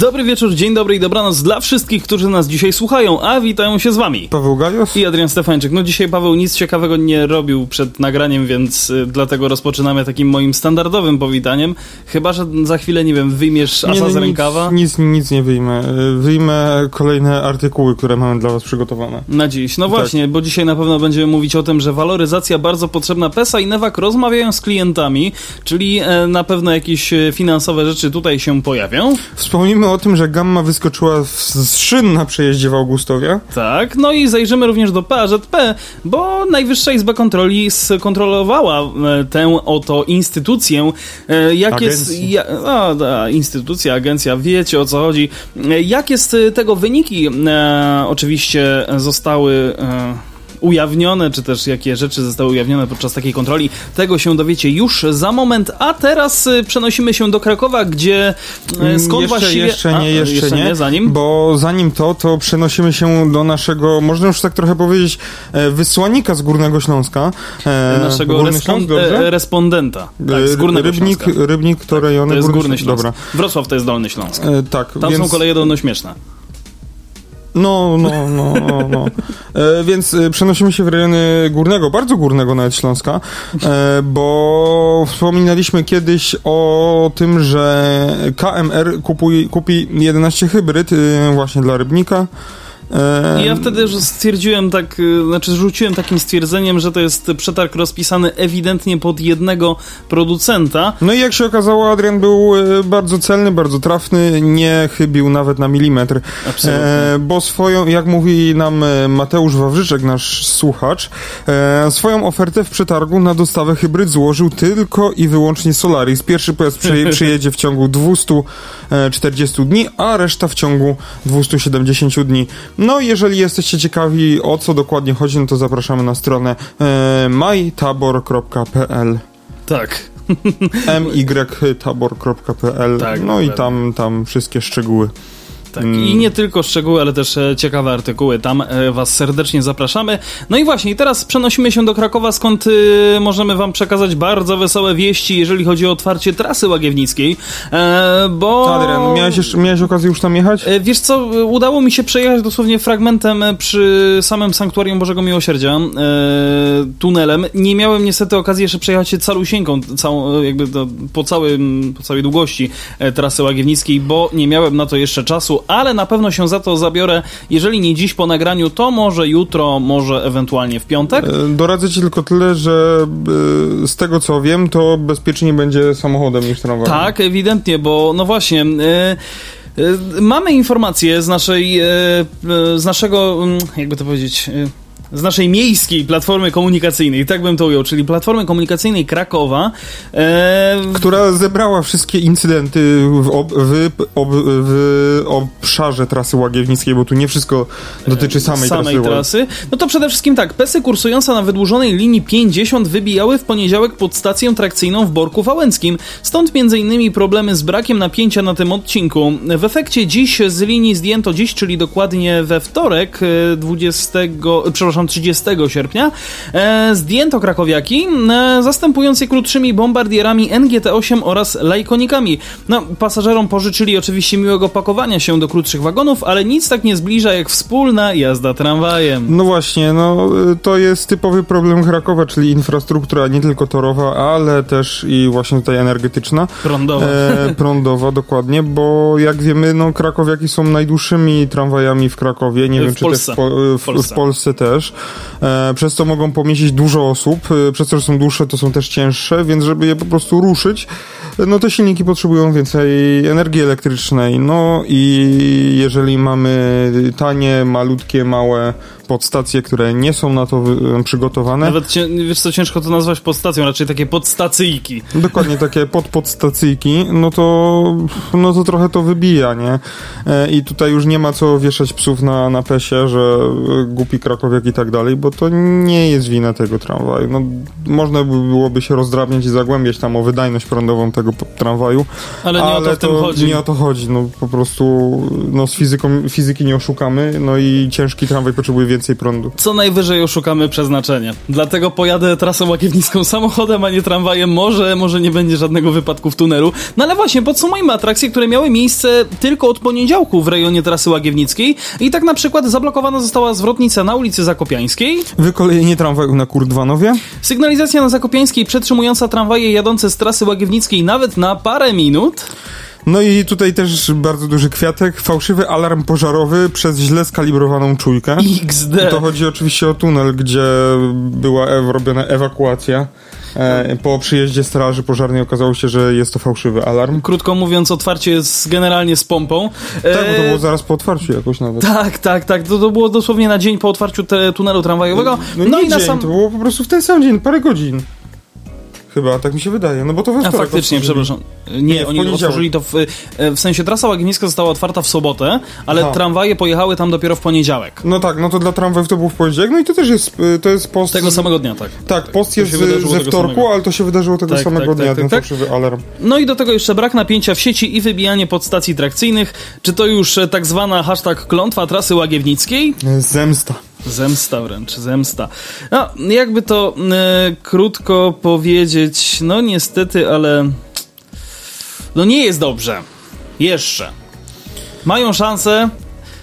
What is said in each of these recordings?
Dobry wieczór, dzień dobry i dobranoc dla wszystkich, którzy nas dzisiaj słuchają, a witają się z wami. Paweł Gajos? I Adrian Stefańczyk. No dzisiaj Paweł nic ciekawego nie robił przed nagraniem, więc y, dlatego rozpoczynamy takim moim standardowym powitaniem. Chyba, że za chwilę, nie wiem, wyjmiesz asa Nie, z rękawa. Nic, nic, nic nie wyjmę. Y, Wyjmę kolejne artykuły, które mamy dla was przygotowane. Na dziś. No Tak. właśnie, bo dzisiaj na pewno będziemy mówić o tym, że waloryzacja bardzo potrzebna. PESA i Newak rozmawiają z klientami, czyli e, na pewno jakieś e, finansowe rzeczy tutaj się pojawią. Wspomnimy o tym, że Gamma wyskoczyła z szyn na przejeździe w Augustowie. Tak, no i zajrzymy również do PAŻP, bo Najwyższa Izba Kontroli skontrolowała e, tę oto instytucję. E, Jak jest. Ja, a, da, instytucja, agencja, wiecie o co chodzi. E, Jakie z tego wyniki e, oczywiście zostały. E, ujawnione, czy też jakie rzeczy zostały ujawnione podczas takiej kontroli, tego się dowiecie już za moment, a teraz e, przenosimy się do Krakowa, gdzie skąd Mm, jeszcze, właściwie... Jeszcze nie, A, jeszcze, nie, zanim? Bo zanim to, to przenosimy się do naszego, można już tak trochę powiedzieć, e, wysłannika z Górnego Śląska. E, naszego Górny respon- Śląsk, e, respondenta. Tak, z Górnego Rybnik, Śląska. Rybnik to rejony To jest Górny Górny Śląsk. Dobra. Wrocław to jest Dolny Śląsk. E, tak, Tam więc... są koleje dolnośmieszne. No, no, no, no, no. E, więc e, przenosimy się w rejony górnego, bardzo górnego nawet Śląska, e, bo wspominaliśmy kiedyś o tym, że KMR kupuj, kupi 11 hybryd e, właśnie dla Rybnika. Ja wtedy już stwierdziłem tak, y, znaczy rzuciłem takim stwierdzeniem, że to jest przetarg rozpisany ewidentnie pod jednego producenta. No i jak się okazało, Adrian był e, bardzo celny, bardzo trafny, nie chybił nawet na milimetr. Absolutnie. E, bo swoją, jak mówi nam e, Mateusz Wawrzyczek, nasz słuchacz, e, swoją ofertę w przetargu na dostawę hybryd złożył tylko i wyłącznie Solaris. Pierwszy pojazd przyje, przyjedzie w ciągu 240 dni, a reszta w ciągu 270 dni. No, jeżeli jesteście ciekawi o co dokładnie chodzi, no to zapraszamy na stronę e, mytabor.pl Tak. mytabor.pl Tak, No i tam, tam wszystkie szczegóły. Tak, Mm. i nie tylko szczegóły, ale też e, ciekawe artykuły. Tam e, Was serdecznie zapraszamy. No i właśnie, teraz przenosimy się do Krakowa, skąd e, możemy Wam przekazać bardzo wesołe wieści, jeżeli chodzi o otwarcie trasy łagiewnickiej. Bo. Adrian, miałeś, jeszcze, miałeś okazję już tam jechać? Wiesz co, udało mi się przejechać dosłownie fragmentem przy samym Sanktuarium Bożego Miłosierdzia, tunelem. Nie miałem niestety okazji jeszcze przejechać się calusieńką, całą, jakby po, całym, po całej długości trasy łagiewnickiej, bo nie miałem na to jeszcze czasu, ale na pewno się za to zabiorę, jeżeli nie dziś po nagraniu, to może jutro, może ewentualnie w piątek. E, Doradzę ci tylko tyle, że e, z tego co wiem, to bezpieczniej będzie samochodem niż tramwajem. Tak, ewidentnie, bo no właśnie. E, mamy informacje z naszej, z naszego, mm, jakby to powiedzieć. E, z naszej miejskiej platformy komunikacyjnej, tak bym to ujął, czyli platformy komunikacyjnej Krakowa. E, Która zebrała wszystkie incydenty w, ob, w, ob, w obszarze trasy łagiewnickiej, bo tu nie wszystko dotyczy samej, samej trasy. trasy. No to przede wszystkim tak, pesy kursujące na wydłużonej linii 50 wybijały w poniedziałek pod stację trakcyjną w Borku Wałęckim. Stąd m.in. problemy z brakiem napięcia na tym odcinku. W efekcie dziś z linii zdjęto dziś, czyli dokładnie we wtorek e, 20, przepraszam, 30 sierpnia, e, zdjęto krakowiaki, e, zastępując je krótszymi bombardierami NGT-8 oraz lajkonikami. No, pasażerom pożyczyli oczywiście miłego pakowania się do krótszych wagonów, ale nic tak nie zbliża jak wspólna jazda tramwajem. No właśnie, no y, to jest typowy problem Krakowa, czyli infrastruktura nie tylko torowa, ale też i właśnie tutaj energetyczna. Prądowa. E, prądowa, dokładnie, bo jak wiemy, no krakowiaki są najdłuższymi tramwajami w Krakowie, nie W wiem czy Polsce. też w, po, w, Polsce. w Polsce też. E, przez to mogą pomieścić dużo osób, e, przez że są dłuższe, to są też cięższe, więc żeby je po prostu ruszyć, e, no te silniki potrzebują więcej energii elektrycznej, no i jeżeli mamy tanie, malutkie, małe podstacje, które nie są na to przygotowane. Nawet cię, wiesz co, ciężko to nazwać podstacją, raczej takie podstacyjki. Dokładnie, takie podpodstacyjki, no to, no to trochę to wybija, nie? E, I tutaj już nie ma co wieszać psów na, na pesie, że e, głupi krakowiak i tak dalej, bo to nie jest wina tego tramwaju. No, można by byłoby się rozdrabniać i zagłębiać tam o wydajność prądową tego tramwaju, Ale nie o to w tym chodzi. nie o to chodzi. No po prostu no, z fizyką, fizyki nie oszukamy, no i ciężki tramwaj potrzebuje więcej prądu. Co najwyżej oszukamy przeznaczenie. Dlatego pojadę trasą łagiewnicką samochodem, a nie tramwajem. Może, może nie będzie żadnego wypadku w tunelu. No ale właśnie, podsumujmy atrakcje, które miały miejsce tylko od poniedziałku w rejonie trasy łagiewnickiej. I tak na przykład zablokowana została zwrotnica na ulicy Zakopiańskiej, Wykolejenie tramwaju na Kurdwanowie. sygnalizacja na Zakopiańskiej przetrzymująca tramwaje jadące z trasy łagiewnickiej nawet na parę minut. No i tutaj też bardzo duży kwiatek, fałszywy alarm pożarowy przez źle skalibrowaną czujkę. XD. To chodzi oczywiście o tunel, gdzie była ew- robiona ewakuacja. E, po przyjeździe straży pożarnej okazało się, że jest to fałszywy alarm. Krótko mówiąc, otwarcie jest generalnie z pompą. Tak, bo to E, było zaraz po otwarciu jakoś nawet. Tak, tak, tak. To, to było dosłownie na dzień po otwarciu te, tunelu tramwajowego. No, No, nie i na dzień, sam. to było po prostu w ten sam dzień, parę godzin. Chyba, tak mi się wydaje, no bo to we A wtorek faktycznie, otworzyli. przepraszam. Nie, Nie, oni otworzyli to w, e, w sensie trasa łagiewnicka została otwarta w sobotę, ale Aha. tramwaje pojechały tam dopiero w poniedziałek. No tak, no to dla tramwajów to był w poniedziałek, no i to też jest, y, to jest post... Tego samego dnia, tak. Tak, post To jest wydarzyło ze wtorku, samego. ale to się wydarzyło tego Tak, samego tak, dnia, tak, ten tak, tak. fałszywy alarm. No i do tego jeszcze brak napięcia w sieci i wybijanie podstacji trakcyjnych. Czy to już e, tak zwana hashtag klątwa trasy łagiewnickiej? Zemsta. Zemsta wręcz, zemsta. No, jakby to e, krótko powiedzieć, no niestety, ale no nie jest dobrze. Jeszcze. Mają szansę.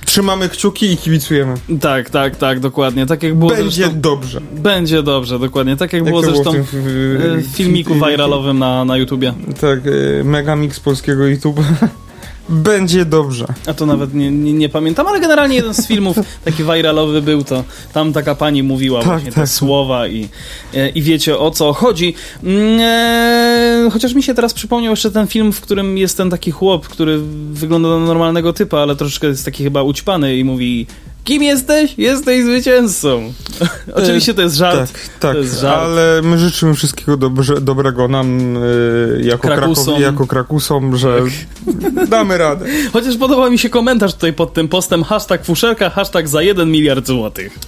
Trzymamy kciuki i kibicujemy. Tak, tak, tak, dokładnie. Tak jak było Będzie zresztą... dobrze. Będzie dobrze, dokładnie. Tak jak, Jak było zresztą w tym, w- e, w filmiku w- viralowym na, na YouTubie. Tak, y, Megamix polskiego YouTube. Będzie dobrze. A to nawet nie, nie, nie pamiętam, ale generalnie jeden z filmów taki viralowy był to. Tam taka pani mówiła Tak, właśnie te tak. słowa i, e, i wiecie o co chodzi. Mm, E, chociaż mi się teraz przypomniał jeszcze ten film, w którym jest ten taki chłop, który wygląda na normalnego typa, ale troszeczkę jest taki chyba ućpany i mówi Kim jesteś? Jesteś zwycięzcą. Oczywiście to jest żart. Tak, tak, jest żart. ale my życzymy wszystkiego dobrze, dobrego nam y, jako, Krakusom. Krakowi, jako Krakusom, że damy radę. Chociaż podoba mi się komentarz tutaj pod tym postem hashtag fuszelka, hashtag za 1 miliard złotych.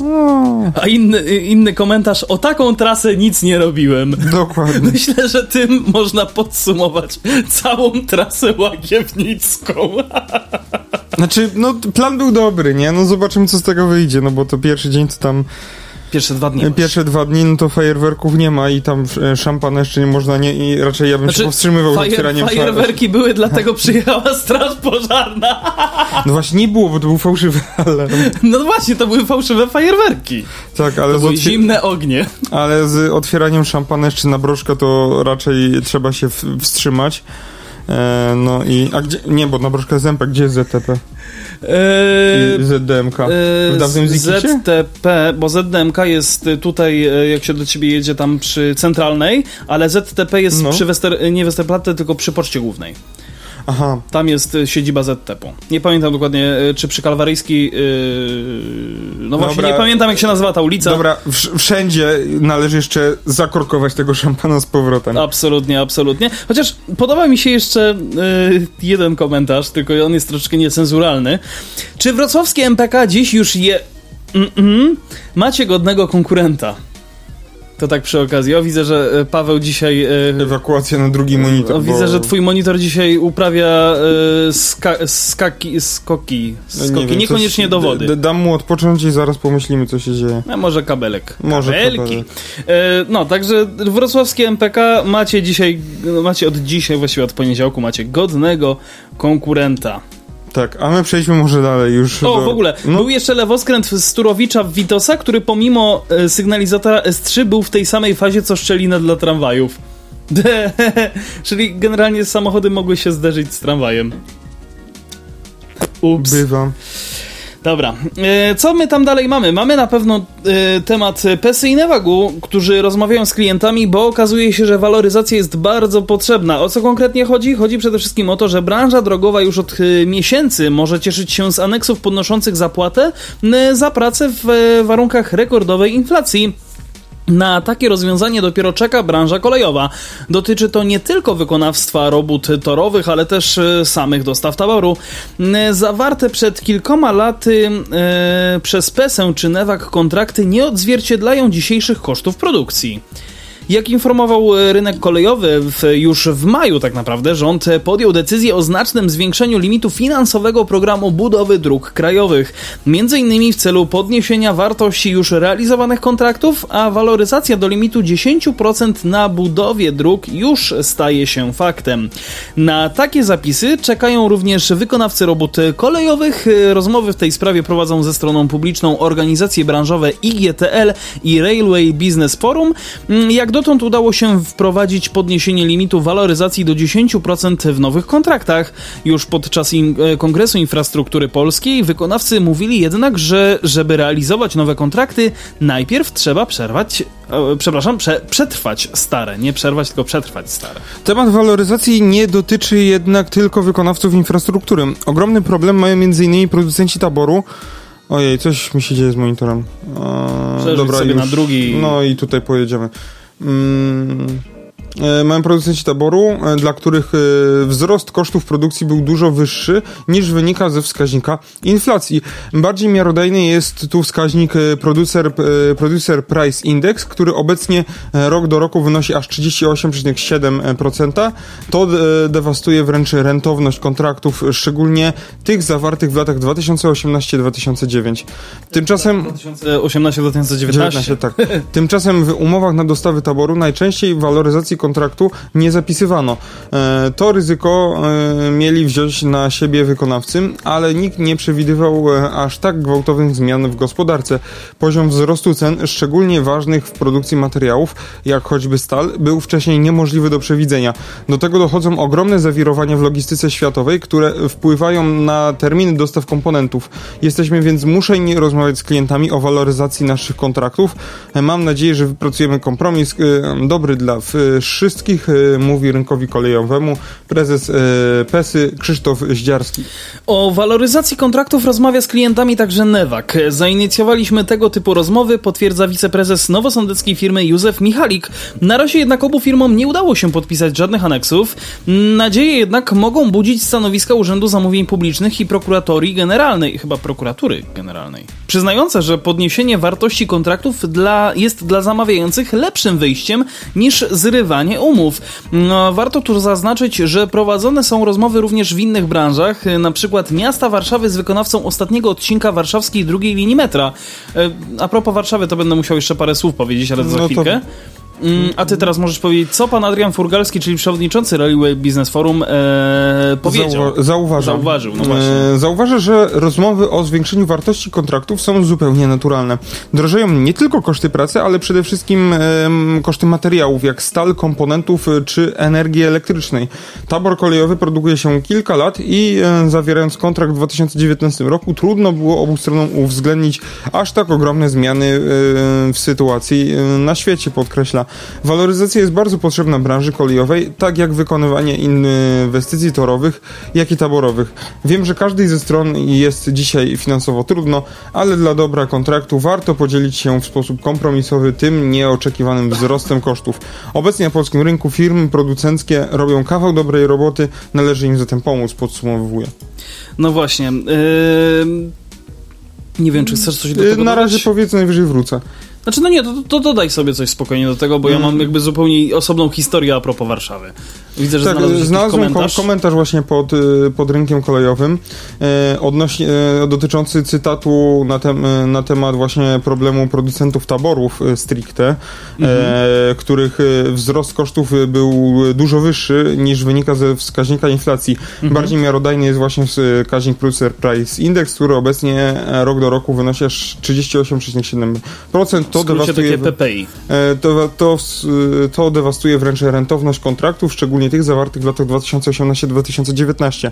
No, A inny, inny komentarz, o taką trasę nic nie robiłem. dokładnie. Myślę, że tym można podsumować całą trasę łagiewnicką. Znaczy, no plan był dobry, nie? No zobaczymy, co z tego wyjdzie, no bo to pierwszy dzień, to tam Pierwsze dwa dni. Pierwsze dwa dni, no to fajerwerków nie ma i tam e, szampana jeszcze nie można, nie, i raczej ja bym się powstrzymywał z Znaczy, fajer, otwieraniem fajerwerki były, dlatego przyjechała straż pożarna. No właśnie nie było, bo to był fałszywy alarm. No właśnie, to były fałszywe fajerwerki. Tak, ale To były zimne ognie. ale z otwieraniem szampana jeszcze na broszkę to raczej trzeba się wstrzymać. E, no i, a gdzie, nie, bo na broszkę zępek, gdzie jest ZTP Eee, i ZDMK? W dawnym Eee, Zikicie? ZTP, bo ZDMK jest tutaj, e, jak się do ciebie jedzie tam przy centralnej, ale ZTP jest No. przy Wester, nie Westerplatte, tylko przy poczcie głównej. Aha, Tam jest y, siedziba ZTP-u. Nie pamiętam dokładnie, y, czy przy Kalwaryjskiej. Yy... No właśnie, Dobra. nie pamiętam, jak się nazywa ta ulica. dobra, wsz- wszędzie należy jeszcze zakorkować tego szampana z powrotem. Absolutnie, absolutnie. Chociaż podoba mi się jeszcze y, jeden komentarz, tylko on jest troszeczkę niecenzuralny. Czy wrocławskie MPK dziś już je. Mm-mm, macie godnego konkurenta? To tak przy okazji. O, widzę, że e, Paweł dzisiaj. e, Ewakuacja na drugi monitor. o, bo- widzę, że twój monitor dzisiaj uprawia e, ska, skaki, skoki. No nie skoki. wiem, Niekoniecznie coś- do wody. Dam mu odpocząć i zaraz pomyślimy, co się dzieje. A może kabelek. Może Kabelki. kabelek. E, no, także wrocławskie MPK macie dzisiaj, macie od dzisiaj, właściwie od poniedziałku, macie godnego konkurenta. Tak, a my przejdźmy może dalej już. O, do... w ogóle, No, był jeszcze lewoskręt z Turowicza w Witosa, który pomimo e, sygnalizatora S3 był w tej samej fazie, co szczelina dla tramwajów. Czyli generalnie samochody mogły się zderzyć z tramwajem. Ups. Bywam. Dobra, e, co my tam dalej mamy? Mamy na pewno e, temat Pesy i Nevagu, którzy rozmawiają z klientami, bo okazuje się, że waloryzacja jest bardzo potrzebna. O co konkretnie chodzi? Chodzi przede wszystkim o to, że branża drogowa już od e, miesięcy może cieszyć się z aneksów podnoszących zapłatę za pracę w warunkach rekordowej inflacji. Na takie rozwiązanie dopiero czeka branża kolejowa. Dotyczy to nie tylko wykonawstwa robót torowych, ale też e, samych dostaw. E, zawarte przed kilkoma laty e, przez PESę czy Newak kontrakty nie odzwierciedlają dzisiejszych kosztów produkcji. Jak informował e, rynek kolejowy, w, już w maju tak naprawdę rząd podjął decyzję o znacznym zwiększeniu limitu finansowego programu budowy dróg krajowych. Między innymi w celu podniesienia wartości już realizowanych kontraktów, a waloryzacja do limitu 10% na budowie dróg już staje się faktem. Na takie zapisy czekają również wykonawcy robót kolejowych. Rozmowy w tej sprawie prowadzą ze stroną publiczną organizacje branżowe IGTL i Railway Business Forum. Jak dotąd udało się wprowadzić podniesienie limitu waloryzacji do 10% w nowych kontraktach. Już podczas in e, Kongresu Infrastruktury Polskiej wykonawcy mówili jednak, że żeby realizować nowe kontrakty, najpierw trzeba przerwać, e, przepraszam, prze, przetrwać stare. Nie przerwać, tylko przetrwać stare. Temat waloryzacji nie dotyczy jednak tylko wykonawców infrastruktury. Ogromny problem mają m.in. producenci taboru, Ojej, coś mi się dzieje z monitorem. Eee, dobra, sobie już, na drugi. No i tutaj pojedziemy. Mm, e, mają producenci taboru, e, dla których e, wzrost kosztów produkcji był dużo wyższy niż wynika ze wskaźnika inflacji. Bardziej miarodajny jest tu wskaźnik producer, producer price index, który obecnie rok do roku wynosi aż 38,7%. To dewastuje wręcz rentowność kontraktów, szczególnie tych zawartych w latach 2018-2009. Tymczasem 2018-2019 tak. Tymczasem w umowach na dostawy taboru najczęściej waloryzacji kontraktu nie zapisywano. E, to ryzyko e, mieli wziąć na siebie wykonawcy, ale nikt nie przewidywał e, aż tak gwałtownych zmian w gospodarce. Poziom wzrostu cen, szczególnie ważnych w produkcji materiałów, jak choćby stal, był wcześniej niemożliwy do przewidzenia. Do tego dochodzą ogromne zawirowania w logistyce światowej, które wpływają na terminy dostaw komponentów. Jesteśmy więc zmuszeni rozmawiać z klientami o waloryzacji naszych kontraktów. Mam nadzieję, że wypracujemy kompromis dobry dla wszystkich, e, mówi rynkowi kolejowemu prezes e, PESY Krzysztof Zdziarski. O waloryzacji kontraktów rozmawia z klientami także Newak. Zainicjowaliśmy tego typu rozmowy, potwierdza wiceprezes nowosądeckiej firmy Józef Michalik. Na razie jednak obu firmom nie udało się podpisać żadnych aneksów. Nadzieje jednak mogą budzić stanowiska Urzędu Zamówień Publicznych i Prokuratorii Generalnej, chyba Prokuratury Generalnej. Przyznające, że podniesienie wartości kontraktów dla, jest dla zamawiających lepszym wyjściem niż zrywanie umów. No, warto tu zaznaczyć, że prowadzone są rozmowy również w innych branżach, na przykład miasta Warszawy z wykonawcą ostatniego odcinka warszawskiej drugiej linii metra. E, a propos Warszawy, to będę musiał jeszcze parę słów powiedzieć, ale za no chwilkę. To... Mm, a ty teraz możesz powiedzieć, co pan Adrian Furgalski, czyli przewodniczący Railway Business Forum, e, powiedział? Zauwa zauważył. Zauważył, no właśnie. E, zauważa, że rozmowy o zwiększeniu wartości kontraktów są zupełnie naturalne. Drożeją nie tylko koszty pracy, ale przede wszystkim e, koszty materiałów, jak stal, komponentów e, czy energii elektrycznej. Tabor kolejowy produkuje się kilka lat i e, zawierając kontrakt w 2019 roku, trudno było obu stronom uwzględnić aż tak ogromne zmiany w sytuacji na świecie, podkreśla. Waloryzacja jest bardzo potrzebna branży kolejowej, tak jak wykonywanie inwestycji torowych, jak i taborowych. Wiem, że każdej ze stron jest dzisiaj finansowo trudno, ale dla dobra kontraktu warto podzielić się w sposób kompromisowy tym nieoczekiwanym wzrostem kosztów. Obecnie na polskim rynku firmy producenckie robią kawał dobrej roboty, należy im zatem pomóc, podsumowuję. No właśnie. Yy... Nie wiem, czy chcesz coś do tego Na razie powiedz, najwyżej wrócę. Znaczy, no nie, to, to dodaj sobie coś spokojnie do tego, bo ja mam mm. jakby zupełnie osobną historię a propos Warszawy. Widzę, że tak, znalazłem komentarz. komentarz właśnie pod, y, pod rynkiem kolejowym e, odnośnie, e, dotyczący cytatu na, tem, e, na temat właśnie problemu producentów taborów e, stricte, e, mhm. których e, wzrost kosztów był dużo wyższy niż wynika ze wskaźnika inflacji. Mhm. Bardziej miarodajny jest właśnie wskaźnik Producer Price Index, który obecnie rok do roku wynosi aż 38,7%. To dewastuje... PPI. E, to, to, to dewastuje wręcz rentowność kontraktów, szczególnie tych zawartych w latach 2018-2019.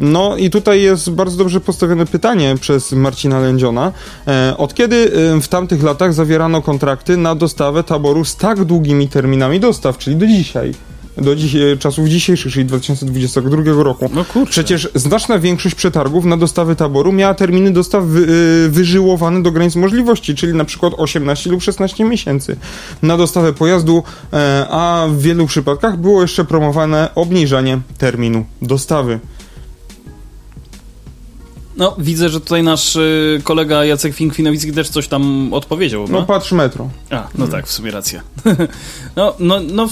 No i tutaj jest bardzo dobrze postawione pytanie przez Marcina Lędziona. E, od kiedy w tamtych latach zawierano kontrakty na dostawę taboru z tak długimi terminami dostaw, czyli do dzisiaj? Do dziś, czasów dzisiejszych, czyli 2022 roku. No kurczę. Przecież znaczna większość przetargów na dostawy taboru miała terminy dostaw wy, y, wyżyłowane do granic możliwości, czyli na przykład 18 lub 16 miesięcy. Na dostawę pojazdu, e, a w wielu przypadkach było jeszcze promowane obniżanie terminu dostawy. No, widzę, że tutaj nasz y, kolega Jacek Finkwinowicki też coś tam odpowiedział. No, patrz metro. A, no hmm. tak, w sumie racja. no, no, no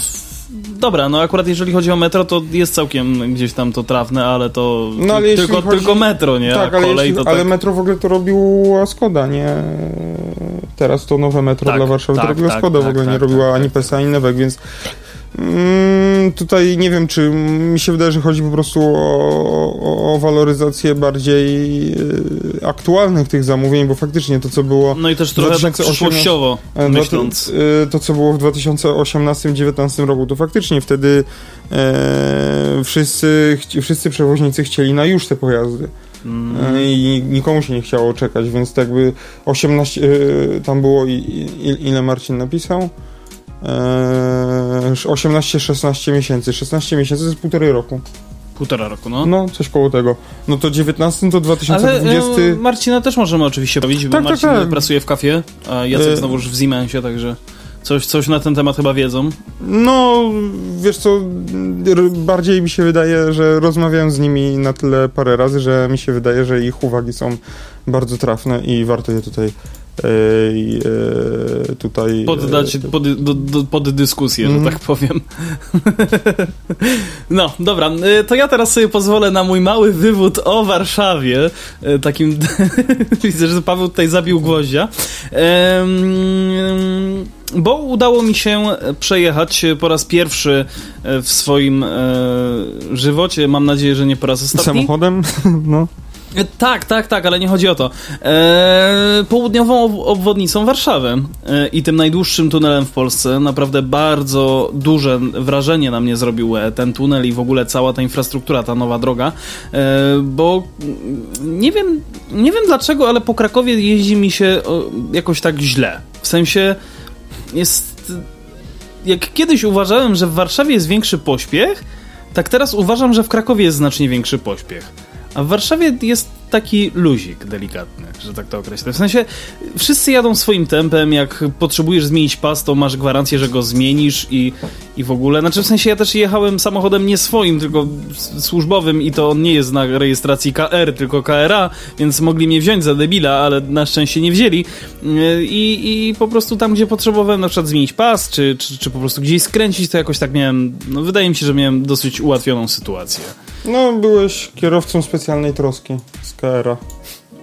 dobra, no akurat jeżeli chodzi o metro, to jest całkiem gdzieś tam to trafne, ale to no, ale tylko, chodzi... tylko metro, nie? Tak, ale, jeśli, ale tak... metro w ogóle to robiła Skoda, nie? Teraz to nowe metro tak, dla Warszawy tak, to robiła tak, Skoda, w tak, ogóle nie tak, robiła ani PESA, ani Newek, więc Mm, tutaj nie wiem, czy mi się wydaje, że chodzi po prostu o, o, o waloryzację bardziej y, aktualnych tych zamówień, bo faktycznie to, co było. No i też trochę 2018, tak przyszłościowo e, myśląc. Y, to, co było w 2018-2019 roku, to faktycznie wtedy e, wszyscy, wszyscy przewoźnicy chcieli na już te pojazdy. Mm. E, I nikomu się nie chciało czekać, więc tak jakby 18, e, tam było, ile Marcin napisał? 18-16 eee, miesięcy. 16 miesięcy to jest półtorej roku. Półtora roku, no. No, coś koło tego. No to 19 to 2020... Ale e, Marcina też możemy oczywiście powiedzieć, bo tak, tak Marcin tak, tak. pracuje w kafie, a Jacek e... znowuż w Siemensie, także... Coś, coś na ten temat chyba wiedzą. No, wiesz co, bardziej mi się wydaje, że rozmawiałem z nimi na tyle parę razy, że mi się wydaje, że ich uwagi są bardzo trafne i warto je tutaj tutaj... Poddać pod, do, do, pod dyskusję, mm. że mhm. tak powiem. no, dobra, e, to ja teraz sobie pozwolę na mój mały wywód o Warszawie. E, takim... Widzę, że Paweł tutaj zabił gwoździa. Bo udało mi się przejechać po raz pierwszy w swoim żywocie. Mam nadzieję, że nie po raz ostatni. Samochodem? No. Tak, tak, tak, ale nie chodzi o to. Eee, południową obwodnicą Warszawy eee, i tym najdłuższym tunelem w Polsce. Naprawdę bardzo duże wrażenie na mnie zrobił e, ten tunel i w ogóle cała ta infrastruktura, ta nowa droga, eee, bo nie wiem, nie wiem dlaczego, ale po Krakowie jeździ mi się jakoś tak źle. W sensie jest... Jak kiedyś uważałem, że w Warszawie jest większy pośpiech, tak teraz uważam, że w Krakowie jest znacznie większy pośpiech. A w Warszawie jest taki luzik delikatny, że tak to określę. W sensie wszyscy jadą swoim tempem, jak potrzebujesz zmienić pas, to masz gwarancję, że go zmienisz i, i w ogóle. Znaczy w sensie ja też jechałem samochodem nie swoim, tylko służbowym i to on nie jest na rejestracji KR, tylko KRA, więc mogli mnie wziąć za debila, ale na szczęście nie wzięli. I, i po prostu tam, gdzie potrzebowałem na przykład zmienić pas, czy, czy, czy po prostu gdzieś skręcić, to jakoś tak miałem, no wydaje mi się, że miałem dosyć ułatwioną sytuację. No, byłeś kierowcą specjalnej troski z KR-a.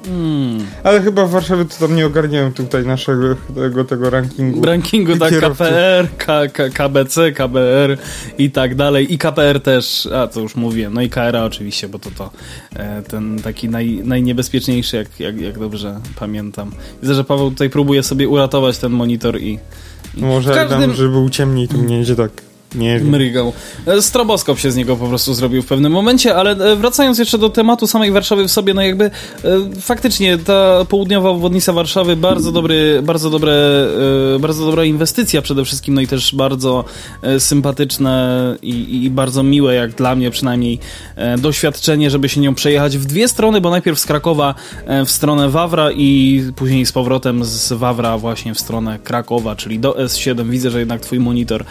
Hmm. Ale chyba w Warszawie to tam nie ogarniałem tutaj naszego tego, tego rankingu. Rankingu, tak, KPR, K, K, KBC, KBR i tak dalej. I KPR też, a to już mówiłem, no i KRA oczywiście, bo to to e, ten taki naj, najniebezpieczniejszy, jak, jak, jak dobrze pamiętam. Widzę, że Paweł tutaj próbuje sobie uratować ten monitor i... i Może każdym... dam, żeby był ciemniej, to mnie idzie tak nie wiem. Mrygał. E, stroboskop się z niego po prostu zrobił w pewnym momencie, ale e, wracając jeszcze do tematu samej Warszawy w sobie, no jakby e, faktycznie ta południowa obwodnica Warszawy bardzo dobry, bardzo dobre, bardzo dobra inwestycja przede wszystkim, no i też bardzo sympatyczne i, i bardzo miłe, jak dla mnie przynajmniej, doświadczenie, żeby się nią przejechać w dwie strony, bo najpierw z Krakowa w stronę Wawra i później z powrotem z Wawra właśnie w stronę Krakowa, czyli do S7. Widzę, że jednak twój monitor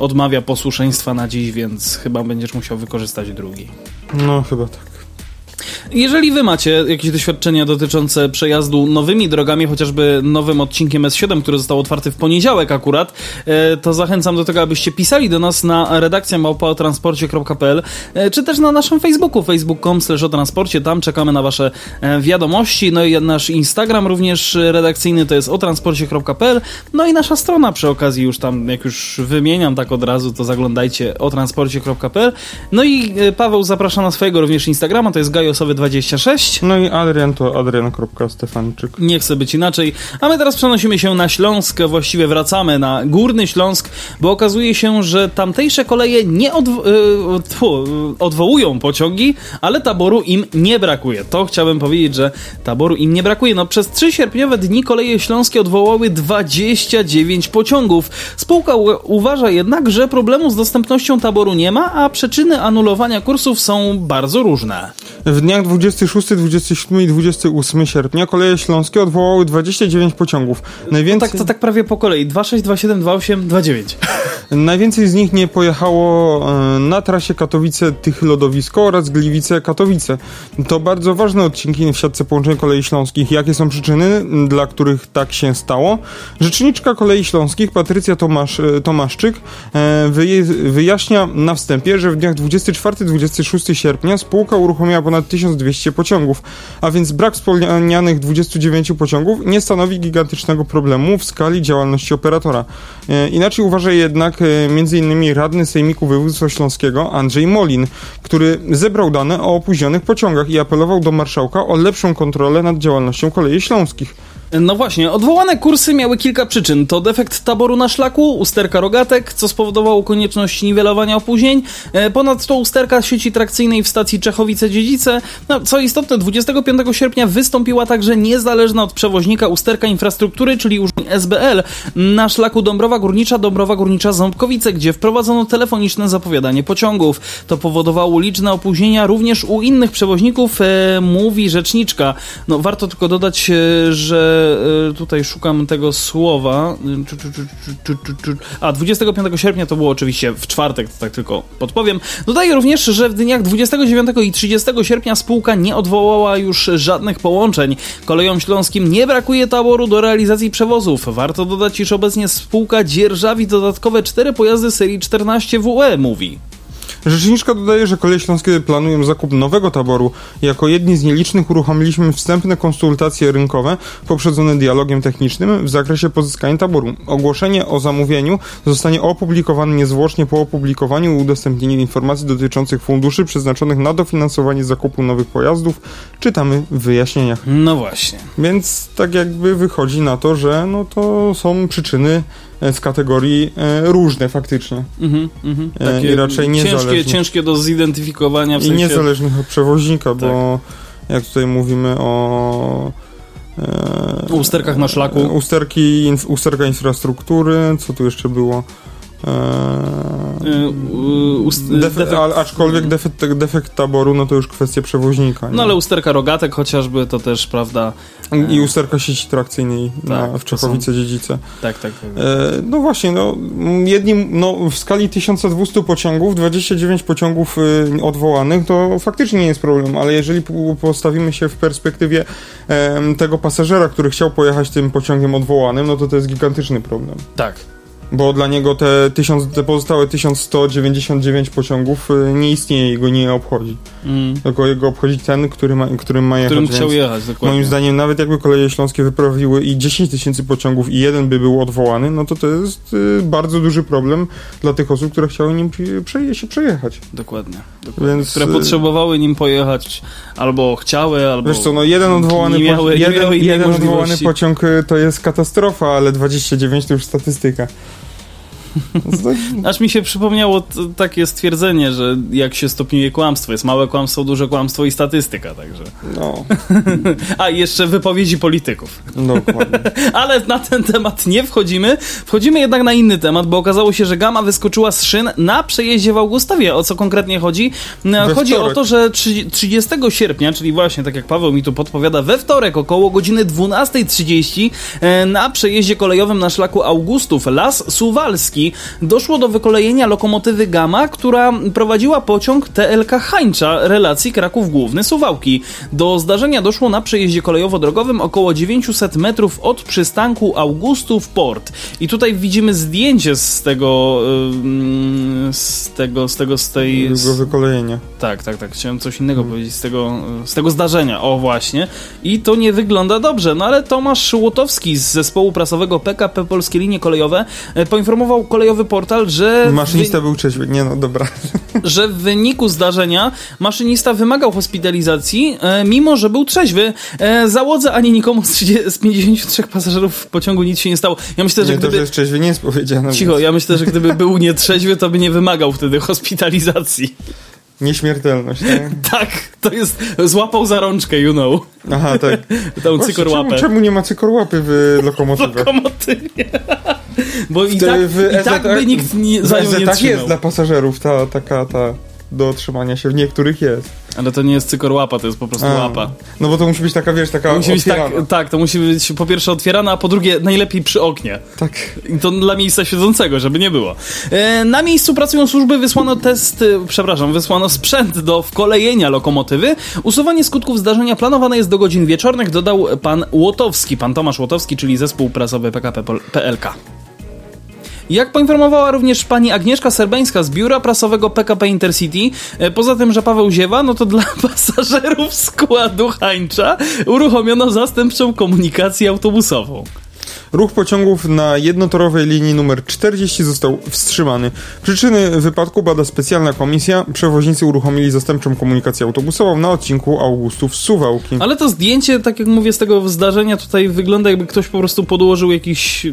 odmawia posłuszeństwa na dziś, więc chyba będziesz musiał wykorzystać drugi. No, chyba tak. Jeżeli wy macie jakieś doświadczenia dotyczące przejazdu nowymi drogami, chociażby nowym odcinkiem S7, który został otwarty w poniedziałek akurat, e, to zachęcam do tego, abyście pisali do nas na redakcja małpaotransporcie.pl e, czy też na naszym Facebooku, facebook.com slash transporcie, tam czekamy na wasze e, wiadomości, no i nasz Instagram również redakcyjny to jest otransporcie.pl, no i nasza strona przy okazji już tam, jak już wymieniam tak od razu, to zaglądajcie otransporcie.pl, no i Paweł zaprasza na swojego również Instagrama, to jest Gajos losowy 26. No i Adrian to adrian.stefanczyk. Nie chcę być inaczej. A my teraz przenosimy się na Śląsk, właściwie wracamy na Górny Śląsk, bo okazuje się, że tamtejsze koleje nie odwo y, tfu, odwołują pociągi, ale taboru im nie brakuje. To chciałbym powiedzieć, że taboru im nie brakuje. No przez trzy sierpniowe dni koleje śląskie odwołały 29 pociągów. Spółka uważa jednak, że problemu z dostępnością taboru nie ma, a przyczyny anulowania kursów są bardzo różne. W dniach 26, 27 i 28 sierpnia koleje śląskie odwołały 29 pociągów. Najwięcej... No tak, to tak prawie po kolei. 26, 27, 28, 29. Najwięcej z nich nie pojechało e, na trasie Katowice-Tychy-Lodowisko oraz Gliwice-Katowice. To bardzo ważne odcinki w siatce połączeń kolei śląskich. Jakie są przyczyny, dla których tak się stało? Rzeczniczka kolei śląskich Patrycja Tomasz, e, Tomaszczyk e, wyjaśnia na wstępie, że w dniach 24-26 sierpnia spółka uruchomiła ponad 1200 pociągów, a więc brak wspomnianych 29 pociągów nie stanowi gigantycznego problemu w skali działalności operatora. Inaczej uważa jednak m.in. radny Sejmiku Województwa Śląskiego Andrzej Molin, który zebrał dane o opóźnionych pociągach i apelował do marszałka o lepszą kontrolę nad działalnością kolei śląskich. No właśnie, odwołane kursy miały kilka przyczyn. To defekt taboru na szlaku, usterka rogatek, co spowodowało konieczność niwelowania opóźnień. E, ponadto usterka sieci trakcyjnej w stacji Czechowice-Dziedzice. No, co istotne, 25 sierpnia wystąpiła także niezależna od przewoźnika usterka infrastruktury, czyli urządzeń SBL, na szlaku Dąbrowa Górnicza, Dąbrowa Górnicza Ząbkowice, gdzie wprowadzono telefoniczne zapowiadanie pociągów. To powodowało liczne opóźnienia również u innych przewoźników, e, mówi rzeczniczka. No, warto tylko dodać, e, że tutaj szukam tego słowa. A 25 sierpnia to było oczywiście w czwartek, to tak tylko podpowiem. Dodaję również, że w dniach 29 i 30 sierpnia spółka nie odwołała już żadnych połączeń. Kolejom śląskim nie brakuje taboru do realizacji przewozów. Warto dodać, iż obecnie spółka dzierżawi dodatkowe cztery pojazdy serii 14 WE, mówi. Rzeczniczka dodaje, że Koleje Śląskie planują zakup nowego taboru. Jako jedni z nielicznych uruchomiliśmy wstępne konsultacje rynkowe poprzedzone dialogiem technicznym w zakresie pozyskania taboru. Ogłoszenie o zamówieniu zostanie opublikowane niezwłocznie po opublikowaniu i udostępnieniu informacji dotyczących funduszy przeznaczonych na dofinansowanie zakupu nowych pojazdów. Czytamy w wyjaśnieniach. No właśnie. Więc tak jakby wychodzi na to, że no to są przyczyny w e, kategorii e, różne faktycznie. Mhm, mhm. Takie I raczej niezależne. Ciężkie, ciężkie do zidentyfikowania w sensie... I niezależnych od przewoźnika, tak. bo jak tutaj mówimy o... Usterkach na szlaku. Usterki, inf, usterka infrastruktury, co tu jeszcze było? Eee, defekt, aczkolwiek defekt, defekt, taboru, no to już kwestia przewoźnika. Nie? No ale usterka rogatek chociażby to też, prawda... I usterka sieci trakcyjnej tak, na, w Czechowice Dziedzice. Tak, tak. tak. E, no właśnie, no, jednim, no, w skali 1200 pociągów, 29 pociągów y, odwołanych, to faktycznie nie jest problem, ale jeżeli postawimy się w perspektywie e, tego pasażera, który chciał pojechać tym pociągiem odwołanym, no to to jest gigantyczny problem. Tak bo dla niego te, tysiąc, te pozostałe 1199 pociągów y, nie istnieje i go nie obchodzi. Mm. Tylko jego obchodzi ten, który ma, którym ma jechać. Którym chciał jechać, dokładnie. Moim zdaniem, nawet jakby koleje śląskie wyprawiły i 10 tysięcy pociągów i jeden by był odwołany, no to to jest y, bardzo duży problem dla tych osób, które chciały nim przeje się przejechać. Dokładnie. dokładnie. Więc, które y, potrzebowały nim pojechać, albo chciały, albo. Wiesz co, no jeden odwołany, nie miały, po, jeden, jeden odwołany pociąg to jest katastrofa, ale 29 to już statystyka. Aż mi się przypomniało takie stwierdzenie, że jak się stopniuje kłamstwo, jest małe kłamstwo, duże kłamstwo i statystyka, także. No. A jeszcze wypowiedzi polityków. Dokładnie. Ale na ten temat nie wchodzimy. Wchodzimy jednak na inny temat, bo okazało się, że gama wyskoczyła z szyn na przejeździe w Augustowie. O co konkretnie chodzi? We chodzi wtorek. o to, że 30 sierpnia, czyli właśnie tak jak Paweł mi tu podpowiada, we wtorek około godziny 12.30 e, na przejeździe kolejowym na szlaku Augustów Las Suwalski doszło do wykolejenia lokomotywy Gama, która prowadziła pociąg TLK Hańcza relacji Kraków Główny Suwałki. Do zdarzenia doszło na przejeździe kolejowo-drogowym około 900 metrów od przystanku Augustów Port. I tutaj widzimy zdjęcie z tego z tego, z tego, z tej... Z wykolejenia. Tak, tak, tak. Chciałem coś innego hmm. powiedzieć z tego, z tego zdarzenia. O, właśnie. I to nie wygląda dobrze. No ale Tomasz Łotowski z zespołu prasowego PKP Polskie Linie Kolejowe e, poinformował kolejowy portal, że... Maszynista był trzeźwy. Nie no, dobra. Że w wyniku zdarzenia maszynista wymagał hospitalizacji, e, mimo że był trzeźwy. E, załodze ani nikomu z, 30, z 53 pasażerów w pociągu nic się nie stało. Ja myślę, że nie, gdyby... to, że jest trzeźwy nie jest powiedziane. Cicho, ja myślę, że gdyby był nietrzeźwy, to by nie wymagał wtedy hospitalizacji. Nieśmiertelność, tak? tak, to jest... Złapał za rączkę, you know. Aha, tak. Tą cykorłapę. Czemu, czemu nie ma cykorłapy w lokomotywach? Lokomotywie. Bo i tak, w i tak by nikt nie, za nią nie tak trzymał. jest dla pasażerów ta taka ta do otrzymania się. W niektórych jest. Ale to nie jest cykorłapa, to jest po prostu A. łapa. No bo to musi być taka, wiesz, taka Musi być tak, tak, to musi być po pierwsze otwierana, a po drugie najlepiej przy oknie. tak. I to dla miejsca siedzącego, żeby nie było. E, na miejscu pracują służby, wysłano test, e, przepraszam, wysłano sprzęt do wkolejenia lokomotywy. Usuwanie skutków zdarzenia planowane jest do godzin wieczornych, dodał pan Łotowski, pan Tomasz Łotowski, czyli zespół prasowy PKP PLK. Jak poinformowała również pani Agnieszka Serbeńska z biura prasowego PKP Intercity, e, poza tym, że Paweł ziewa, no to dla pasażerów składu Hańcza uruchomiono zastępczą komunikację autobusową. Ruch pociągów na jednotorowej linii numer 40 został wstrzymany. Przyczyny wypadku bada specjalna komisja. Przewoźnicy uruchomili zastępczą komunikację autobusową na odcinku Augustów Suwałki. Ale to zdjęcie, tak jak mówię, z tego zdarzenia tutaj wygląda jakby ktoś po prostu podłożył jakiś...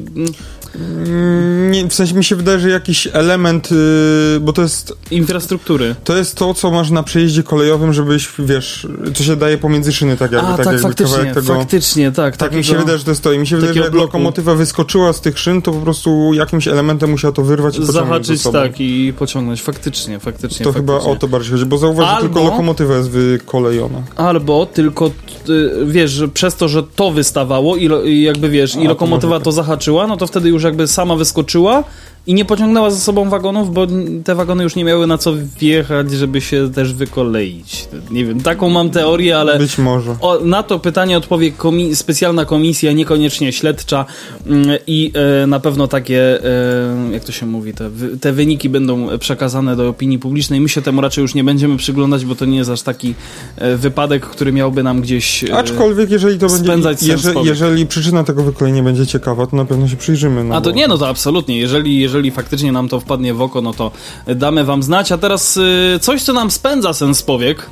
Nie, w sensie mi się wydaje, że jakiś element, yy, bo to jest infrastruktury. To jest to, co masz na przejeździe kolejowym, żebyś, wiesz, co się daje pomiędzy szyny, tak jakby, A, tak, tak, jakby faktycznie, tego... faktycznie, tak. Tak mi się wydaje, że to jest to. I mi się wydaje, że jak bloku. lokomotywa wyskoczyła z tych szyn, to po prostu jakimś elementem musiała to wyrwać i Zahaczyć, tak, i pociągnąć. Faktycznie, faktycznie. To chyba faktycznie. o to bardziej chodzi, bo zauważ, że Albo- tylko lokomotywa jest wykolejona. Albo tylko, y, wiesz, że przez to, że to wystawało i, i jakby, wiesz, A, i to lokomotywa może to zahaczyła, no to wtedy już jakby sama wyskoczyła i nie pociągnęła za sobą wagonów, bo te wagony już nie miały na co wjechać, żeby się też wykoleić. Nie wiem, taką mam teorię, ale... Być może. O, na to pytanie odpowie komi specjalna komisja, niekoniecznie śledcza mm, i e, na pewno takie, e, jak to się mówi, te, te wyniki będą przekazane do opinii publicznej. My się temu raczej już nie będziemy przyglądać, bo to nie jest aż taki e, wypadek, który miałby nam gdzieś... Aczkolwiek, jeżeli to będzie. spędzać sens Jeżeli, jeżeli przyczyna tego wykolenia będzie ciekawa, to na pewno się przyjrzymy. No a to bo- nie, no to absolutnie. Jeżeli, jeżeli faktycznie nam to wpadnie w oko, no to damy wam znać. A teraz e, coś, co nam spędza sens powiek.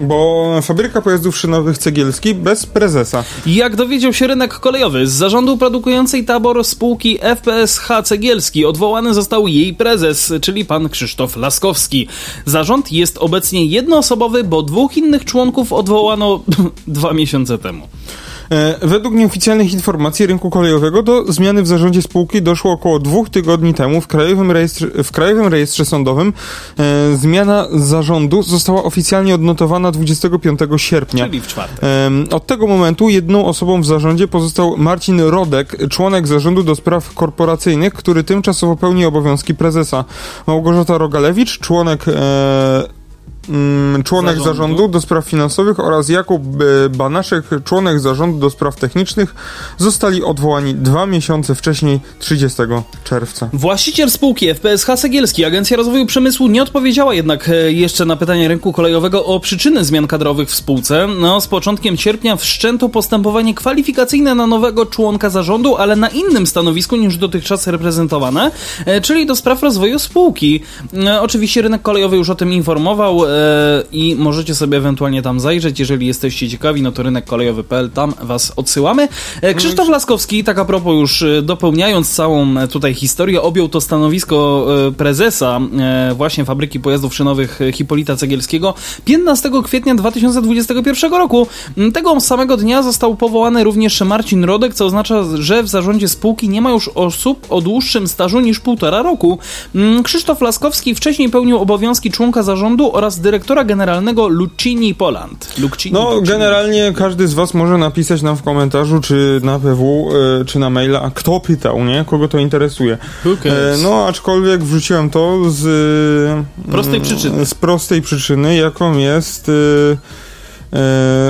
Bo fabryka pojazdów szynowych Cegielski bez prezesa. Jak dowiedział się rynek kolejowy, z zarządu produkującej tabor spółki FPSH Cegielski odwołany został jej prezes, czyli pan Krzysztof Laskowski. Zarząd jest obecnie jednoosobowy, bo dwóch innych członków odwołano dwa miesiące temu. E, Według nieoficjalnych informacji rynku kolejowego do zmiany w zarządzie spółki doszło około dwóch tygodni temu w Krajowym Rejestrze, w Krajowym Rejestrze Sądowym. E, zmiana zarządu została oficjalnie odnotowana 25 sierpnia. Czyli w czwartek. Od tego momentu jedną osobą w zarządzie pozostał Marcin Rodek, członek zarządu do spraw korporacyjnych, który tymczasowo pełni obowiązki prezesa. Małgorzata Rogalewicz, członek e, członek Zarządu. zarządu. do spraw finansowych oraz Jakub e, Banaszek, członek zarządu do spraw technicznych, zostali odwołani dwa miesiące wcześniej, 30 czerwca. Właściciel spółki FPSH Cegielski, Agencja Rozwoju Przemysłu, nie odpowiedziała jednak e, jeszcze na pytanie rynku kolejowego o przyczyny zmian kadrowych w spółce. No, z początkiem sierpnia wszczęto postępowanie kwalifikacyjne na nowego członka zarządu, ale na innym stanowisku niż dotychczas reprezentowane, e, czyli do spraw rozwoju spółki. Oczywiście rynek kolejowy już o tym informował i możecie sobie ewentualnie tam zajrzeć, jeżeli jesteście ciekawi, no to rynekkolejowy.pl, tam was odsyłamy. E, Krzysztof Laskowski, tak a propos już e, dopełniając całą e, tutaj historię, objął to stanowisko prezesa właśnie fabryki pojazdów szynowych Hipolita Cegielskiego 15 kwietnia 2021 roku. Tego samego dnia został powołany również Marcin Rodek, co oznacza, że w zarządzie spółki nie ma już osób o dłuższym stażu niż półtora roku. Krzysztof Laskowski wcześniej pełnił obowiązki członka zarządu oraz dyrektora generalnego Lucchini Poland. Lucchini, No, Lucchini. generalnie każdy z was może napisać nam w komentarzu, czy na PW, e, czy na maila, kto pytał, nie? Kogo to interesuje. E, no, aczkolwiek wrzuciłem to z... e, Prostej przyczyny. Z prostej przyczyny, jaką jest...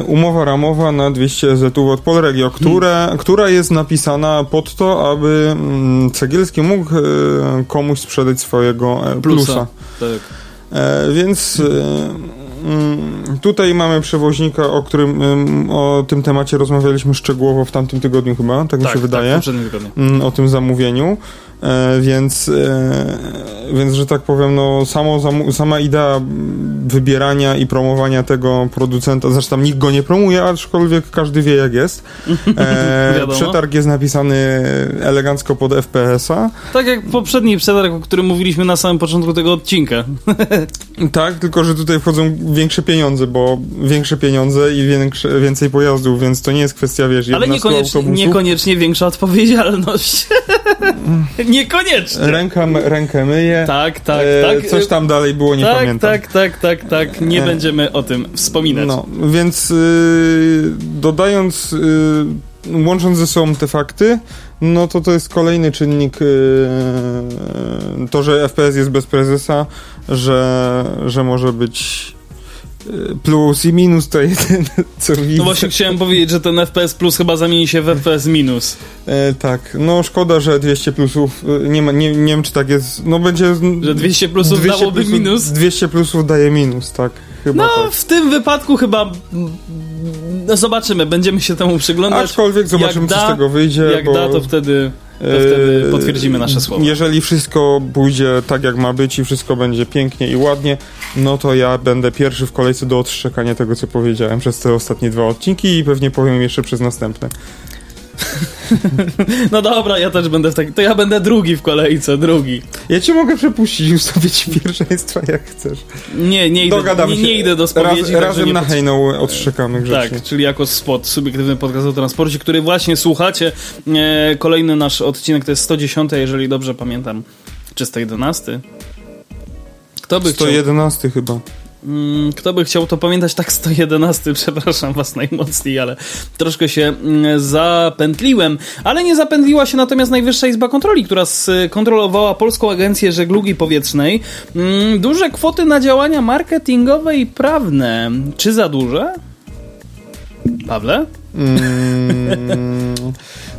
Umowa ramowa na 200 EZ od Polregio, która, która jest napisana pod to, aby mm, Cegielski mógł komuś sprzedać swojego plusa. Plusa. Tak. E, więc e, mm, tutaj mamy przewoźnika, o którym o tym temacie rozmawialiśmy szczegółowo w tamtym tygodniu chyba, tak, mi się Tak, wydaje. Tak, w poprzednim tygodniu. Mm, o tym zamówieniu. E, więc, e, więc, że tak powiem, no, samo, sama idea wybierania i promowania tego producenta, zresztą nikt go nie promuje, aczkolwiek każdy wie jak jest. E, przetarg jest napisany elegancko pod FPS-a. Tak jak poprzedni przetarg, o którym mówiliśmy na samym początku tego odcinka. tak, tylko że tutaj wchodzą większe pieniądze, bo większe pieniądze i większe, więcej pojazdów, więc to nie jest kwestia, wiesz, Ale niekoniecznie, niekoniecznie większa odpowiedzialność. Niekoniecznie. Ręka, rękę myje. Tak, tak, e, tak. Coś tam dalej było, nie tak, pamiętam. Tak, tak, tak, tak. Nie e, będziemy o tym wspominać. No, więc y, dodając, y, łącząc ze sobą te fakty, no to to jest kolejny czynnik, y, to, że FPS jest bez prezesa, że, że może być plus i minus to jeden, co widzę. No właśnie chciałem powiedzieć, że ten FPS plus chyba zamieni się w FPS minus. E, tak, no szkoda, że 200 plusów, e, nie, ma, nie, nie wiem czy tak jest, no będzie... Że 200 plusów 200 dałoby plusów, minus? 200 plusów daje minus, tak. Chyba no, tak. w tym wypadku chyba no, zobaczymy, będziemy się temu przyglądać. Aczkolwiek zobaczymy, jak co z tego wyjdzie. Jak bo... da, to wtedy to wtedy yy, potwierdzimy nasze słowa. Jeżeli wszystko pójdzie tak, jak ma być i wszystko będzie pięknie i ładnie, no to ja będę pierwszy w kolejce do odszczekania tego, co powiedziałem przez te ostatnie dwa odcinki i pewnie powiem jeszcze przez następne. No dobra, ja też będę w takim. To ja będę drugi w kolejce, drugi. Ja cię mogę przepuścić, ustawić pierwszeństwa jak chcesz. Nie, nie idę, nie, nie idę do spowiedzi. Raz, razem na hejną odszczekamy grzecznie. Tak, czyli jako spot, subiektywny podcast o transporcie, który właśnie słuchacie. E, kolejny nasz odcinek to jest 110, jeżeli dobrze pamiętam. Czy 111? Kto by 111 chciał... chyba. Mm, kto by chciał to pamiętać tak 111, przepraszam was najmocniej, ale troszkę się mm, zapętliłem. Ale nie zapętliła się natomiast Najwyższa Izba Kontroli, która skontrolowała Polską Agencję Żeglugi Powietrznej. Mm, duże kwoty na działania marketingowe i prawne. Czy za duże? Pawle? Mm,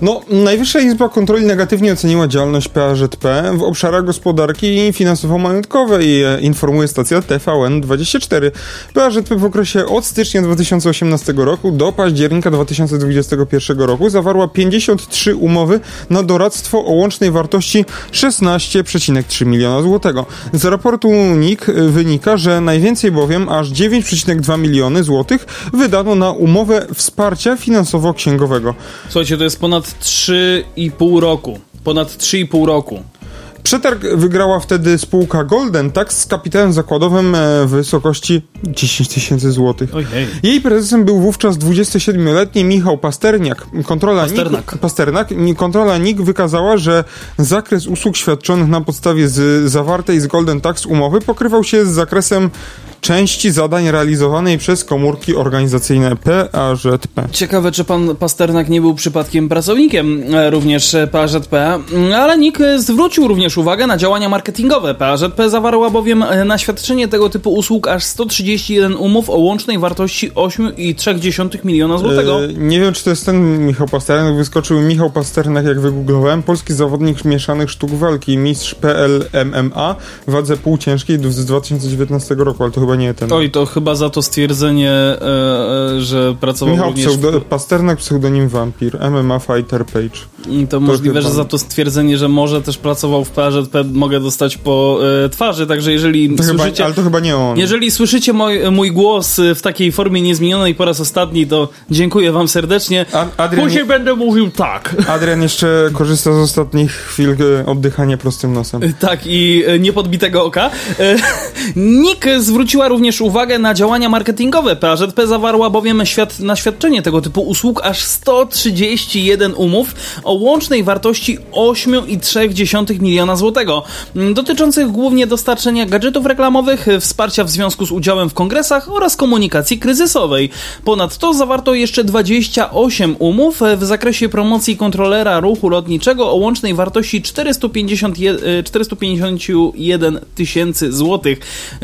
no, Najwyższa Izba Kontroli negatywnie oceniła działalność PAŻP w obszarach gospodarki finansowo-majątkowej, informuje stacja TVN24. PAŻP w okresie od stycznia 2018 roku do października 2021 roku zawarła 53 umowy na doradztwo o łącznej wartości 16,3 miliona złotego. Z raportu NIK wynika, że najwięcej bowiem aż 9,2 miliony złotych wydano na umowę wsparcia finansowo-księgowego. Słuchajcie, to jest ponad 3,5 roku. Ponad 3,5 roku. Przetarg wygrała wtedy spółka Golden Tax z kapitałem zakładowym e, w wysokości 10 tysięcy złotych. Jej prezesem był wówczas 27-letni Michał Pasterniak. Kontrola Pasternak. NIK, Pasternak. Kontrola NIK wykazała, że zakres usług świadczonych na podstawie z zawartej z Golden Tax umowy pokrywał się z zakresem części zadań realizowanej przez komórki organizacyjne PAŻP. Ciekawe, czy pan Pasternak nie był przypadkiem pracownikiem e, również PAŻP, ale NIK zwrócił również uwagę na działania marketingowe. PAŻP zawarła bowiem e, na świadczenie tego typu usług aż 131 umów o łącznej wartości 8,3 miliona złotego. Nie wiem, czy to jest ten Michał Pasternak. Wyskoczył Michał Pasternak, jak wygooglowałem. Polski zawodnik mieszanych sztuk walki, mistrz PL MMA w wadze półciężkiej z 2019 roku, ale to chyba chyba nie ten. Oj, to chyba za to stwierdzenie, e, e, że pracował Michał również... Pseudo, Pasternak, pseudonim Vampir, MMA Fighter Page. I to, to możliwe, chyba... że za to stwierdzenie, że może też pracował w PRZP, mogę dostać po e, twarzy, także jeżeli to słyszycie... Chyba, ale to chyba nie on. Jeżeli słyszycie moj, mój głos w takiej formie niezmienionej po raz ostatni, to dziękuję wam serdecznie. A, Adrian Później nie... będę mówił tak. Adrian jeszcze korzysta z ostatnich chwil e, oddychania prostym nosem. Tak, i niepodbitego oka. Nick zwrócił zwróciła również uwagę na działania marketingowe. PAŻP zawarła bowiem świat, na świadczenie tego typu usług aż 131 umów o łącznej wartości 8,3 miliona złotego, dotyczących głównie dostarczenia gadżetów reklamowych, wsparcia w związku z udziałem w kongresach oraz komunikacji kryzysowej. Ponadto zawarto jeszcze 28 umów w zakresie promocji kontrolera ruchu lotniczego o łącznej wartości 451, 451 tysięcy złotych.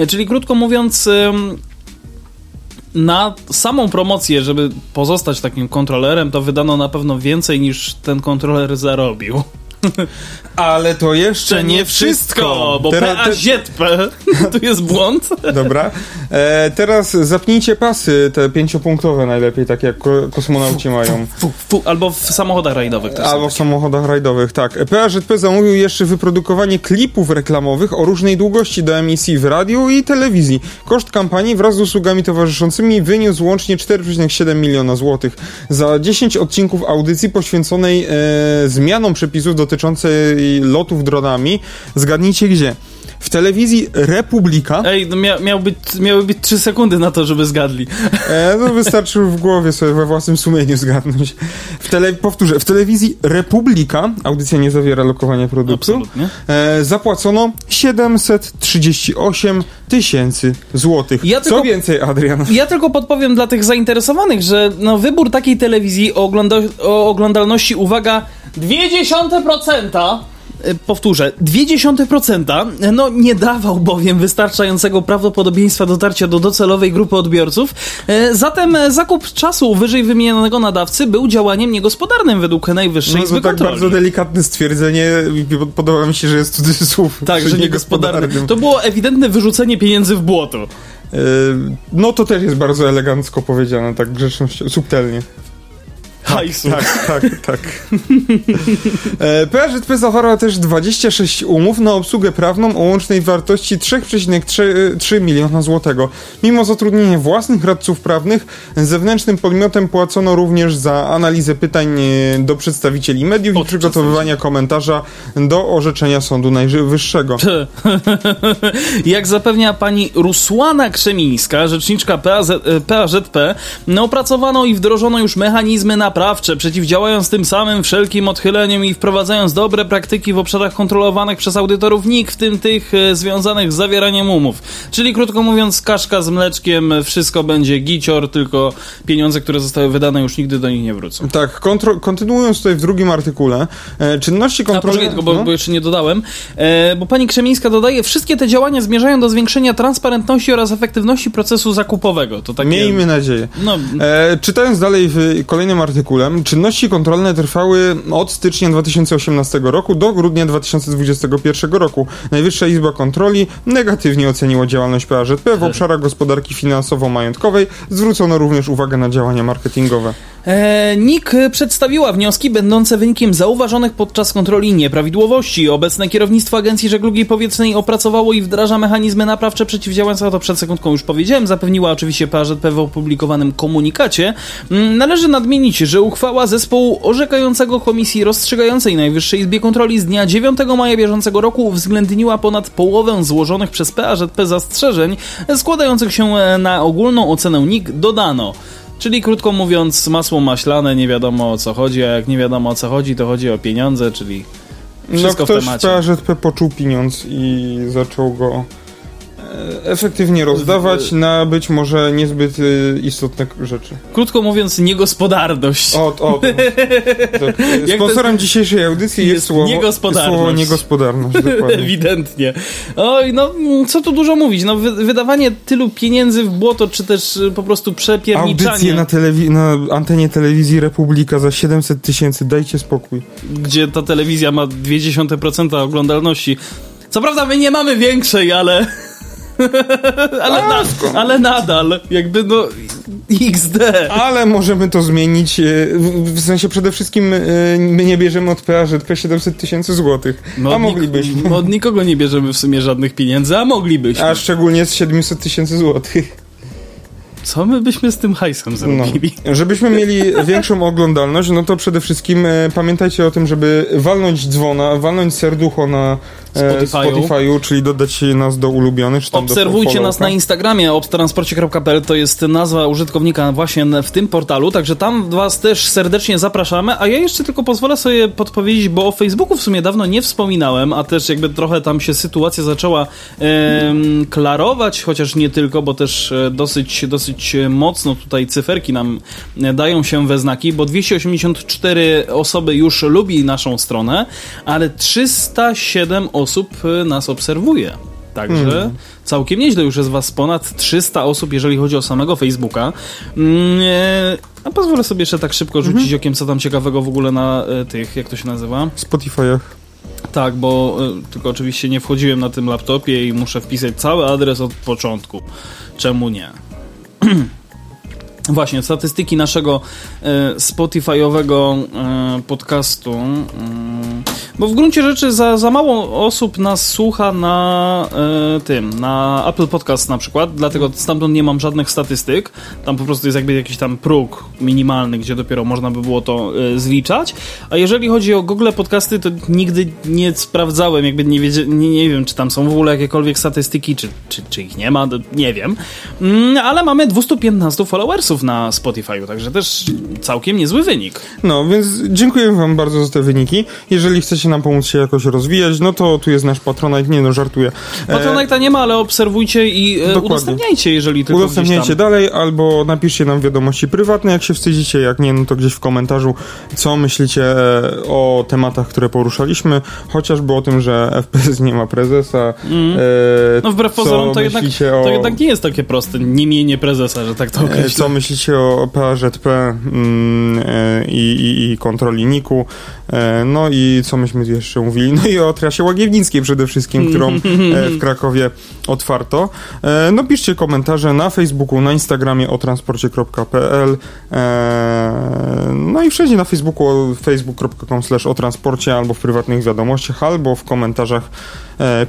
Czyli krótko mówiąc, mówiąc, na samą promocję, żeby pozostać takim kontrolerem, to wydano na pewno więcej niż ten kontroler zarobił. Ale to jeszcze nie wszystko, bo Teraz- PAZP, tu jest błąd. Dobra. E, teraz zapnijcie pasy, te pięciopunktowe najlepiej, takie jak ko- kosmonauci mają. Fu, fu, albo w samochodach rajdowych też. Albo w samochodach rajdowych, tak. PAZP zamówił jeszcze wyprodukowanie klipów reklamowych o różnej długości do emisji w radiu i telewizji. Koszt kampanii wraz z usługami towarzyszącymi wyniósł łącznie 4,7 miliona złotych. Za 10 odcinków audycji poświęconej e, zmianom przepisów dotyczącej lotów dronami, zgadnijcie gdzie? W telewizji Republika. Ej, no mia, miał być, miały być 3 sekundy na to, żeby zgadli. E, no wystarczy w głowie sobie we własnym sumieniu zgadnąć. W tele, powtórzę, w telewizji Republika, audycja nie zawiera lokowania produktu, e, zapłacono 738 tysięcy złotych. Ja Co więcej, Adrian? Ja tylko podpowiem dla tych zainteresowanych, że no, wybór takiej telewizji o, ogląda o oglądalności, uwaga, 0,2%. y, Powtórzę, 0,2% no nie dawał bowiem wystarczającego prawdopodobieństwa dotarcia do docelowej grupy odbiorców. E, Zatem e, zakup czasu wyżej wymienionego nadawcy był działaniem niegospodarnym według Najwyższej No Izby to tak Kontroli. bardzo delikatne stwierdzenie. Podoba mi się, że jest cudzysłów. tak, że niegospodarnym. niegospodarnym. To było ewidentne wyrzucenie pieniędzy w błoto. E, no to też jest bardzo elegancko powiedziane, tak grzecznością, subtelnie. Hajsu. Tak, tak, tak. E, PAŻP zawarła też 26 umów na obsługę prawną o łącznej wartości 3,3 miliona złotego. Mimo zatrudnienia własnych radców prawnych, zewnętrznym podmiotem płacono również za analizę pytań e, do przedstawicieli mediów i przygotowywania komentarza do orzeczenia Sądu Najwyższego. Jak zapewnia pani Rusłana Krzemińska, rzeczniczka PAZ, e, PAŻP, no, opracowano i wdrożono już mechanizmy naprawcze, przeciwdziałając tym samym wszelkim odchyleniom i wprowadzając dobre praktyki w obszarach kontrolowanych przez audytorów NIK, w tym tych e, związanych z zawieraniem umów. Czyli krótko mówiąc, kaszka z mleczkiem, wszystko będzie gicior, tylko pieniądze, które zostały wydane już nigdy do nich nie wrócą. Tak, kontro- kontynuując tutaj w drugim artykule, e, czynności A kontrolne... poczekaj, tylko, bo, no. bo jeszcze nie dodałem. E, bo pani Krzemińska dodaje, wszystkie te działania zmierzają do zwiększenia transparentności oraz efektywności procesu zakupowego. To takie... Miejmy nadzieję. No, E, czytając dalej w kolejnym artykule, czynności kontrolne trwały od stycznia 2018 roku do grudnia 2021 roku. Najwyższa Izba Kontroli negatywnie oceniła działalność PAŻP w obszarach gospodarki finansowo-majątkowej. Zwrócono również uwagę na działania marketingowe. E, NIK przedstawiła wnioski będące wynikiem zauważonych podczas kontroli nieprawidłowości. Obecne kierownictwo Agencji Żeglugi Powietrznej opracowało i wdraża mechanizmy naprawcze przeciwdziałające, to przed sekundką już powiedziałem, zapewniła oczywiście PAŻP w opublikowanym komunikacie. Mm, Należy nadmienić, że uchwała zespołu orzekającego Komisji Rozstrzygającej Najwyższej Izbie Kontroli z dnia 9 maja bieżącego roku uwzględniła ponad połowę złożonych przez PAŻP zastrzeżeń, składających się e, na ogólną ocenę NIK dodano. Czyli krótko mówiąc, masło maślane, nie wiadomo o co chodzi, a jak nie wiadomo o co chodzi, to chodzi o pieniądze, czyli wszystko no ktoś w temacie. PAŻP poczuł pieniądz i zaczął go efektywnie rozdawać na być może niezbyt e, istotne rzeczy. Krótko mówiąc, niegospodarność. O, o, to, tak. Jak Sponsorem dzisiejszej audycji jest, Jest słowo, niegospodarność. słowo niegospodarność. Dokładnie. Ewidentnie. Oj, no co tu dużo mówić, no wy, wydawanie tylu pieniędzy w błoto, czy też y, po prostu przepierniczanie, Audycje na, telewi- na antenie telewizji Republika za 700 tysięcy, dajcie spokój. gdzie ta telewizja ma 0,2% oglądalności. Co prawda my nie mamy większej, ale... ale, na, ale nadal, jakby no XD. Ale możemy to zmienić, e, w, sensie przede wszystkim e, my nie bierzemy od PAŻP 700 tysięcy złotych, No a od nik- moglibyśmy. Od nikogo nie bierzemy w sumie żadnych pieniędzy, a moglibyśmy. A szczególnie z 700 tysięcy złotych. Co my byśmy z tym hajsem No. zrobili? Żebyśmy mieli większą oglądalność, no to przede wszystkim e, pamiętajcie o tym, żeby walnąć dzwona, walnąć serducho na Spotify'u. Spotify'u, czyli dodać nas do ulubionych, czy tam Obserwujcie do nas na. Instagramie obtransporcie.pl to jest nazwa użytkownika właśnie w tym portalu, także tam was też serdecznie zapraszamy, a ja jeszcze tylko pozwolę sobie podpowiedzieć, bo o Facebooku w sumie dawno nie wspominałem, a też jakby trochę tam się sytuacja zaczęła em, klarować, chociaż nie tylko, bo też e, dosyć, dosyć mocno tutaj cyferki nam e, dają się we znaki, bo 284 osoby już lubi naszą stronę, ale 307 osób e, nas obserwuje. Także całkiem nieźle już jest was ponad 300 osób, jeżeli chodzi o samego Facebooka. Mm, e, A pozwolę sobie jeszcze tak szybko rzucić Mhm. okiem, co tam ciekawego w ogóle na e, tych, jak to się nazywa? Spotify'ach. Tak, bo y, tylko oczywiście nie wchodziłem na tym laptopie i muszę wpisać cały adres od początku. Czemu nie? Właśnie, statystyki naszego e, Spotify'owego e, podcastu. Mm, bo w gruncie rzeczy za, za mało osób nas słucha na e, tym, na Apple Podcast na przykład, dlatego stamtąd nie mam żadnych statystyk. Tam po prostu jest jakby jakiś tam próg minimalny, gdzie dopiero można by było to zliczać. A jeżeli chodzi o Google Podcasty, to nigdy nie sprawdzałem, jakby nie, nie, nie wiem, czy tam są w ogóle jakiekolwiek statystyki, czy, czy, czy ich nie ma, nie wiem. Mm, ale mamy 215 followersów na Spotify'u, także też całkiem niezły wynik. No, więc dziękuję wam bardzo za te wyniki. Jeżeli chcecie nam pomóc się jakoś rozwijać, no to tu jest nasz Patronite. Nie no, żartuję. E, Patronite'a nie ma, ale obserwujcie i e, Dokładnie. udostępniajcie, jeżeli tylko Udostępniajcie dalej, albo napiszcie nam wiadomości prywatne, jak się wstydzicie, jak nie, no to gdzieś w komentarzu, co myślicie e, o tematach, które poruszaliśmy, chociażby o tym, że FPS nie ma prezesa. E, No wbrew pozorom to jednak, o, to jednak nie jest takie proste, nie mienie prezesa, że tak to określę. Co myślicie o PAŻP mm, e, i, i, kontroli NIK-u? E, no i co myśmy jeszcze mówili? No i o trasie Łagiewnickiej przede wszystkim, którą e, w Krakowie otwarto. No piszcie komentarze na Facebooku, na Instagramie o transporcie.pl no i wszędzie na Facebooku facebook.com slash o transporcie albo w prywatnych wiadomościach, albo w komentarzach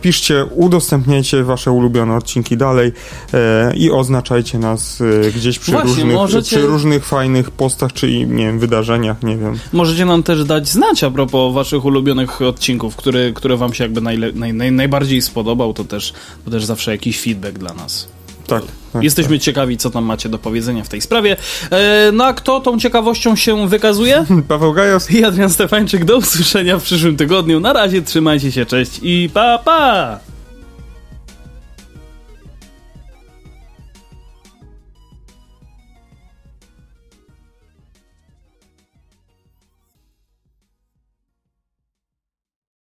piszcie, udostępniajcie wasze ulubione odcinki dalej i oznaczajcie nas gdzieś przy, Właśnie, różnych, możecie- przy różnych fajnych postach, czy nie wiem, wydarzeniach, nie wiem. Możecie nam też dać znać a propos waszych ulubionych odcinków, które, które wam się jakby najle, naj, naj, najbardziej spodobał, to też, to też zawsze jakiś feedback dla nas. Tak. tak Jesteśmy ciekawi, co tam macie do powiedzenia w tej sprawie. E, no a kto tą ciekawością się wykazuje? tak. Paweł Gajos. I Adrian Stefańczyk, do usłyszenia w przyszłym tygodniu. Na razie trzymajcie się, cześć i pa pa!